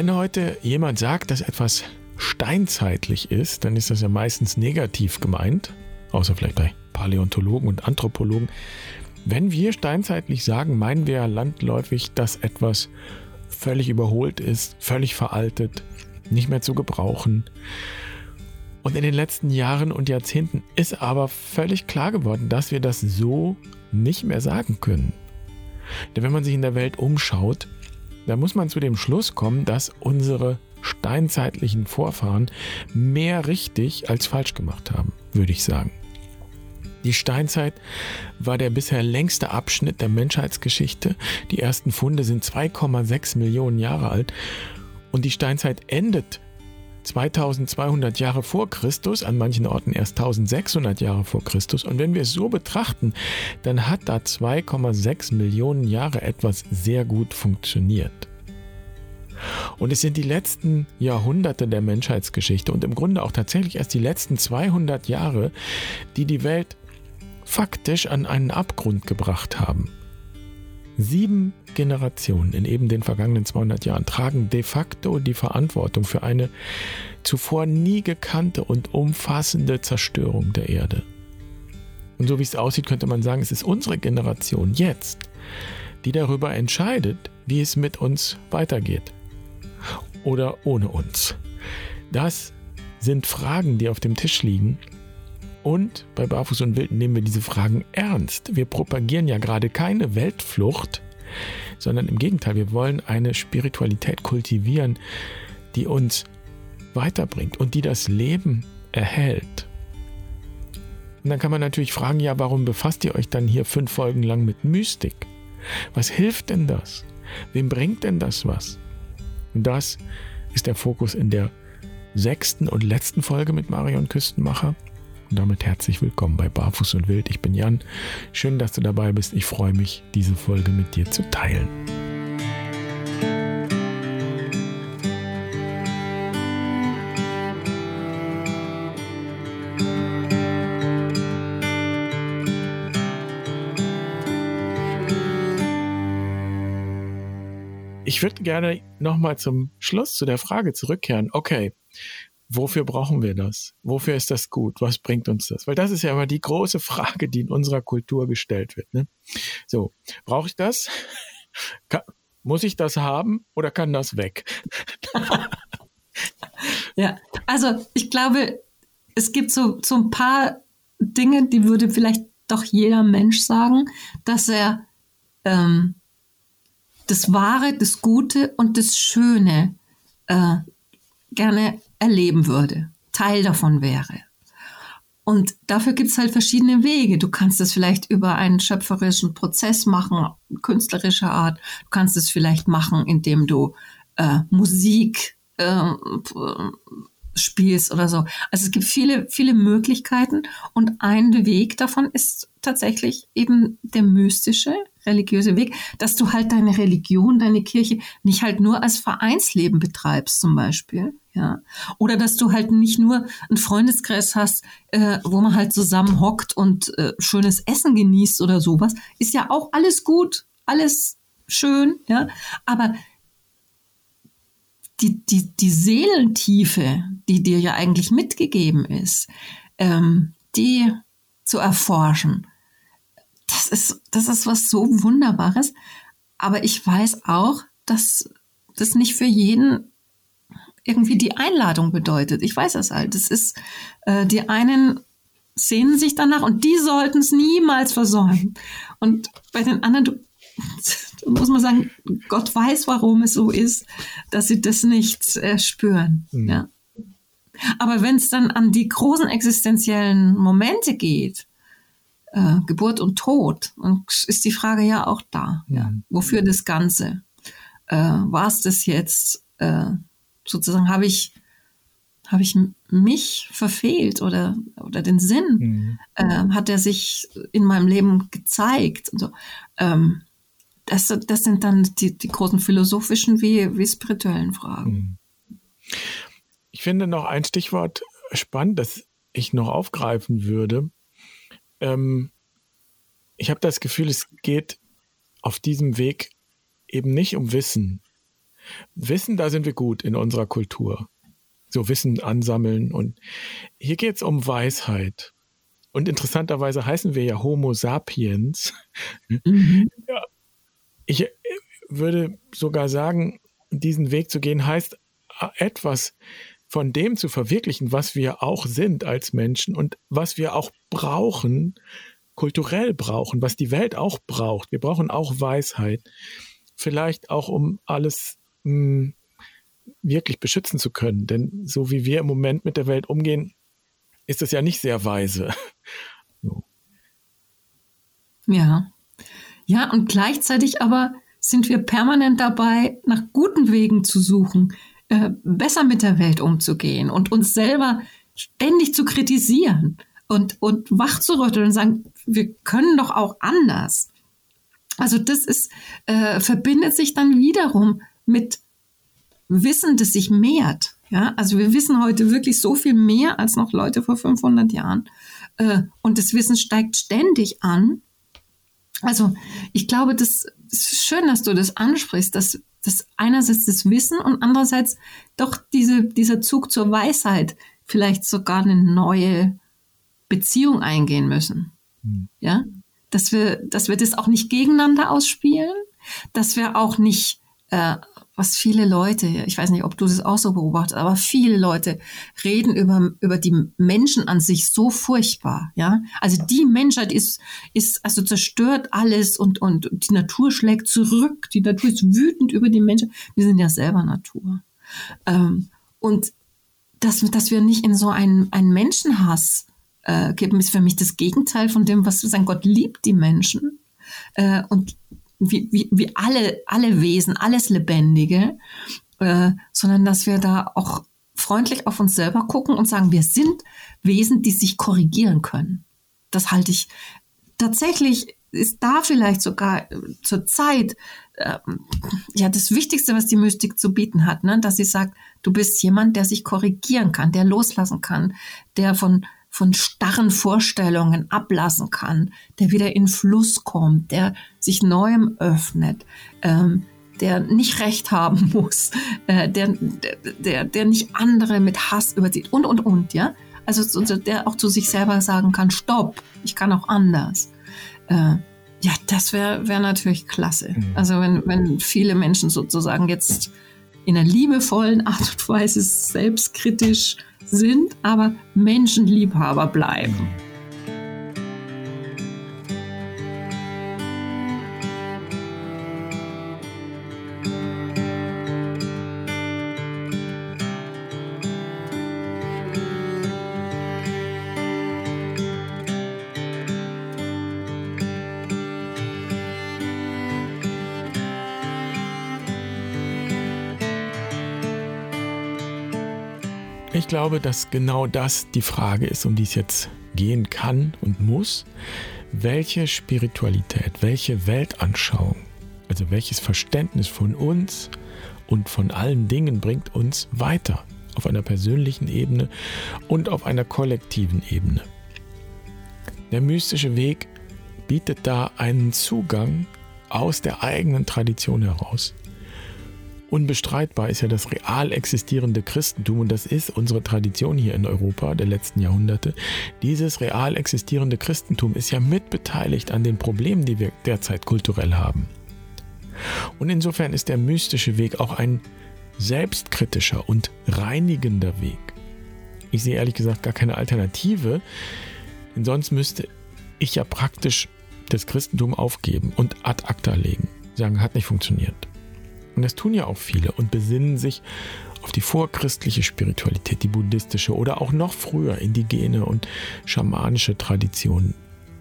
Wenn heute jemand sagt, dass etwas steinzeitlich ist, dann ist das ja meistens negativ gemeint, außer vielleicht bei Paläontologen und Anthropologen. Wenn wir steinzeitlich sagen, meinen wir ja landläufig, dass etwas völlig überholt ist, völlig veraltet, nicht mehr zu gebrauchen. Und in den letzten Jahren und Jahrzehnten ist aber völlig klar geworden, dass wir das so nicht mehr sagen können. Denn wenn man sich in der Welt umschaut, dann muss man zu dem Schluss kommen, dass unsere steinzeitlichen Vorfahren mehr richtig als falsch gemacht haben, würde ich sagen. Die Steinzeit war der bisher längste Abschnitt der Menschheitsgeschichte. Die ersten Funde sind 2,6 Millionen Jahre alt und die Steinzeit endet 2200 Jahre vor Christus, an manchen Orten erst 1600 Jahre vor Christus. Und wenn wir es so betrachten, dann hat da 2,6 Millionen Jahre etwas sehr gut funktioniert. Und es sind die letzten Jahrhunderte der Menschheitsgeschichte und im Grunde auch tatsächlich erst die letzten 200 Jahre, die die Welt faktisch an einen Abgrund gebracht haben. Sieben Generationen in eben den vergangenen 200 Jahren tragen de facto die Verantwortung für eine zuvor nie gekannte und umfassende Zerstörung der Erde. Und so wie es aussieht, könnte man sagen, es ist unsere Generation jetzt, die darüber entscheidet, wie es mit uns weitergeht. Oder ohne uns. Das sind Fragen, die auf dem Tisch liegen und bei Barfuß und Wild nehmen wir diese Fragen ernst. Wir propagieren ja gerade keine Weltflucht, sondern im Gegenteil, wir wollen eine Spiritualität kultivieren, die uns weiterbringt und die das Leben erhält. Und dann kann man natürlich fragen, ja, warum befasst ihr euch dann hier fünf Folgen lang mit Mystik? Was hilft denn das? Wem bringt denn das was? Und das ist der Fokus in der sechsten und letzten Folge mit Marion Küstenmacher. Und damit herzlich willkommen bei Barfuß und Wild. Ich bin Jan. Schön, dass du dabei bist. Ich freue mich, diese Folge mit dir zu teilen. Ich würde gerne nochmal zum Schluss zu der Frage zurückkehren. Okay, wofür brauchen wir das? Wofür ist das gut? Was bringt uns das? Weil das ist ja immer die große Frage, die in unserer Kultur gestellt wird. Ne? So, brauche ich das? Kann, muss ich das haben oder kann das weg? ja, also ich glaube, es gibt so, so ein paar Dinge, die würde vielleicht doch jeder Mensch sagen, dass er ähm, das Wahre, das Gute und das Schöne äh, gerne erleben würde, Teil davon wäre. Und dafür gibt es halt verschiedene Wege. Du kannst es vielleicht über einen schöpferischen Prozess machen, künstlerischer Art. Du kannst es vielleicht machen, indem du äh, Musik äh, spielst oder so. Also es gibt viele, viele Möglichkeiten und ein Weg davon ist tatsächlich eben der mystische, religiöse Weg, dass du halt deine Religion, deine Kirche nicht halt nur als Vereinsleben betreibst zum Beispiel, ja, oder dass du halt nicht nur einen Freundeskreis hast, äh, wo man halt zusammen hockt und äh, schönes Essen genießt oder sowas, ist ja auch alles gut, alles schön, ja, aber die, die, die Seelentiefe, die dir ja eigentlich mitgegeben ist, ähm, die zu erforschen, ist, das ist was so Wunderbares. Aber ich weiß auch, dass das nicht für jeden irgendwie die Einladung bedeutet. Ich weiß das halt. Das ist, äh, die einen sehnen sich danach und die sollten es niemals versäumen. Und bei den anderen, du, muss man sagen, Gott weiß, warum es so ist, dass sie das nicht äh, spüren. Mhm. Ja. Aber wenn es dann an die großen existenziellen Momente geht, äh, Geburt und Tod, und ist die Frage ja auch da. Ja. Wofür das Ganze? Äh, War es das jetzt? Äh, sozusagen habe ich habe ich mich verfehlt oder, oder den Sinn? Mhm. Äh, hat er sich in meinem Leben gezeigt? Und so. Ähm, das, das sind dann die, die großen philosophischen wie, wie spirituellen Fragen. Mhm. Ich finde noch ein Stichwort spannend, das ich noch aufgreifen würde. Ähm, ich habe das Gefühl, es geht auf diesem Weg eben nicht um Wissen, Wissen, da sind wir gut in unserer Kultur. So Wissen ansammeln. Und hier geht es um Weisheit. Und interessanterweise heißen wir ja Homo sapiens. Mhm. Ja, ich würde sogar sagen, diesen Weg zu gehen heißt etwas von dem zu verwirklichen, was wir auch sind als Menschen und was wir auch brauchen, kulturell brauchen, was die Welt auch braucht. Wir brauchen auch Weisheit. Vielleicht auch, um alles mh, hm, wirklich beschützen zu können. Denn so wie wir im Moment mit der Welt umgehen, ist es ja nicht sehr weise. So. Ja. Ja, und gleichzeitig aber sind wir permanent dabei, nach guten Wegen zu suchen, äh, besser mit der Welt umzugehen und uns selber ständig zu kritisieren und, und rütteln und sagen, wir können doch auch anders. Also das ist, äh, verbindet sich dann wiederum mit Wissen, das sich mehrt. Ja, also wir wissen heute wirklich so viel mehr als noch Leute vor 500 Jahren. Äh, und das Wissen steigt ständig an. Also ich glaube, das ist schön, dass du das ansprichst, dass das einerseits das Wissen und andererseits doch diese, dieser Zug zur Weisheit vielleicht sogar eine neue Beziehung eingehen müssen. Mhm. Ja, dass wir, dass wir das auch nicht gegeneinander ausspielen, dass wir auch nicht äh, was viele Leute, ich weiß nicht, ob du das auch so beobachtest, aber viele Leute reden über, über die Menschen an sich so furchtbar, ja. Also die Menschheit ist, ist, also zerstört alles und, und die Natur schlägt zurück. Die Natur ist wütend über die Menschen. Wir sind ja selber Natur. Ähm, und dass, dass wir nicht in so einen, einen Menschenhass äh, geben, ist für mich das Gegenteil von dem, was sein Gott liebt, die Menschen. Äh, und wie, wie, wie alle, alle Wesen, alles Lebendige, äh, sondern dass wir da auch freundlich auf uns selber gucken und sagen, wir sind Wesen, die sich korrigieren können. Das halte ich tatsächlich ist da vielleicht sogar äh, zur Zeit äh, ja das Wichtigste, was die Mystik zu bieten hat, ne? dass sie sagt, du bist jemand, der sich korrigieren kann, der loslassen kann, der von von starren Vorstellungen ablassen kann, der wieder in Fluss kommt, der sich Neuem öffnet, ähm, der nicht recht haben muss, äh, der, der, der nicht andere mit Hass überzieht und, und, und, ja. Also der auch zu sich selber sagen kann, stopp, ich kann auch anders. Äh, ja, das wäre wär natürlich klasse. Mhm. Also wenn, wenn viele Menschen sozusagen jetzt in einer liebevollen Art und Weise selbstkritisch sind, aber Menschenliebhaber bleiben. Ich glaube, dass genau das die Frage ist, um die es jetzt gehen kann und muss. Welche Spiritualität, welche Weltanschauung, also welches Verständnis von uns und von allen Dingen bringt uns weiter auf einer persönlichen Ebene und auf einer kollektiven Ebene. Der mystische Weg bietet da einen Zugang aus der eigenen Tradition heraus. Unbestreitbar ist ja das real existierende Christentum und das ist unsere Tradition hier in Europa der letzten Jahrhunderte. Dieses real existierende Christentum ist ja mitbeteiligt an den Problemen, die wir derzeit kulturell haben. Und insofern ist der mystische Weg auch ein selbstkritischer und reinigender Weg. Ich sehe ehrlich gesagt gar keine Alternative, denn sonst müsste ich ja praktisch das Christentum aufgeben und ad acta legen. Sagen, hat nicht funktioniert. Und das tun ja auch viele und besinnen sich auf die vorchristliche Spiritualität, die buddhistische oder auch noch früher indigene und schamanische Traditionen,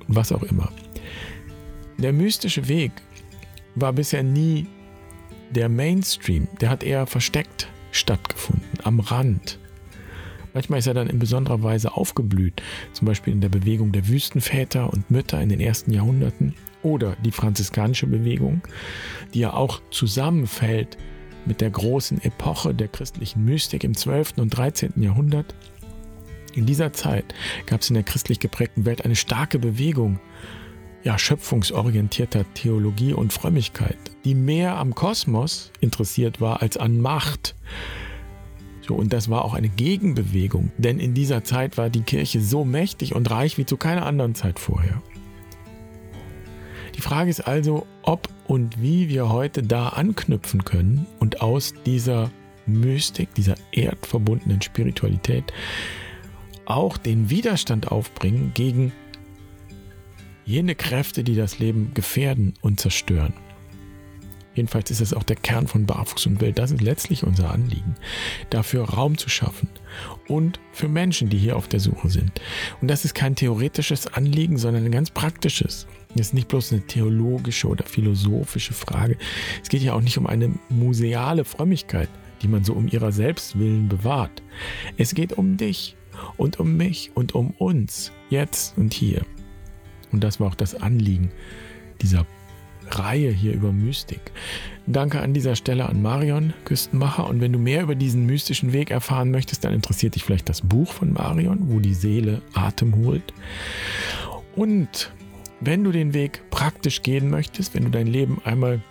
was auch immer. Der mystische Weg war bisher nie der Mainstream, der hat eher versteckt stattgefunden, am Rand. Manchmal ist er dann in besonderer Weise aufgeblüht, zum Beispiel in der Bewegung der Wüstenväter und Mütter in den ersten Jahrhunderten oder die franziskanische Bewegung, die ja auch zusammenfällt mit der großen Epoche der christlichen Mystik im 12. und 13. Jahrhundert. In dieser Zeit gab es in der christlich geprägten Welt eine starke Bewegung ja, schöpfungsorientierter Theologie und Frömmigkeit. die mehr am Kosmos interessiert war als an Macht. So, und das war auch eine Gegenbewegung, denn in dieser Zeit war die Kirche so mächtig und reich wie zu keiner anderen Zeit vorher. Die Frage ist also, ob und wie wir heute da anknüpfen können und aus dieser Mystik, dieser erdverbundenen Spiritualität auch den Widerstand aufbringen gegen jene Kräfte, die das Leben gefährden und zerstören. Jedenfalls ist es auch der Kern von Barfuß und Wild. Das ist letztlich unser Anliegen, dafür Raum zu schaffen und für Menschen, die hier auf der Suche sind. Und das ist kein theoretisches Anliegen, sondern ein ganz praktisches. Es ist nicht bloß eine theologische oder philosophische Frage. Es geht ja auch nicht um eine museale Frömmigkeit, die man so um ihrer selbst willen bewahrt. Es geht um dich und um mich und um uns, jetzt und hier. Und das war auch das Anliegen dieser Reihe hier über Mystik. Danke an dieser Stelle an Marion Küstenmacher. Und wenn du mehr über diesen mystischen Weg erfahren möchtest, dann interessiert dich vielleicht das Buch von Marion, wo die Seele Atem holt. Und wenn du den Weg praktisch gehen möchtest, wenn du dein Leben einmal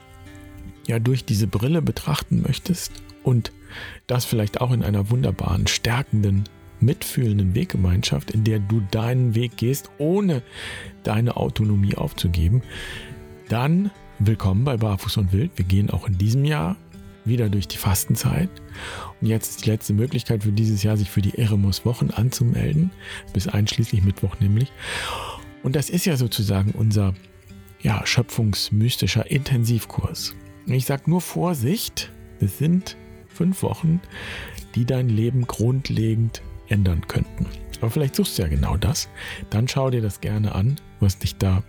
ja durch diese Brille betrachten möchtest und das vielleicht auch in einer wunderbaren, stärkenden mitfühlenden Weggemeinschaft, in der du deinen Weg gehst, ohne deine Autonomie aufzugeben, dann willkommen bei Barfuß und Wild. Wir gehen auch in diesem Jahr wieder durch die Fastenzeit. Und jetzt ist die letzte Möglichkeit für dieses Jahr, sich für die Eremus-Wochen anzumelden, bis einschließlich Mittwoch nämlich. Und das ist ja sozusagen unser ja, schöpfungsmystischer Intensivkurs. Ich sage nur Vorsicht, es sind fünf Wochen, die dein Leben grundlegend ändern könnten. Aber vielleicht suchst du ja genau das. Dann schau dir das gerne an, was dich da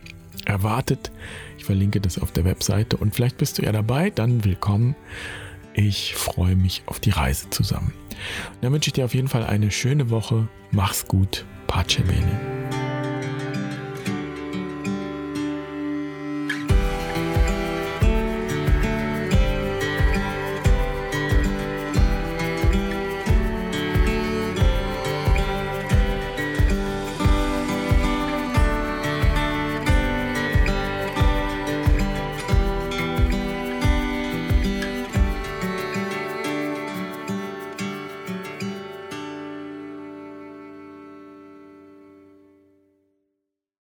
erwartet. Ich verlinke das auf der Webseite und vielleicht bist du ja dabei. Dann willkommen. Ich freue mich auf die Reise zusammen. Und dann wünsche ich dir auf jeden Fall eine schöne Woche. Mach's gut. Pace bene.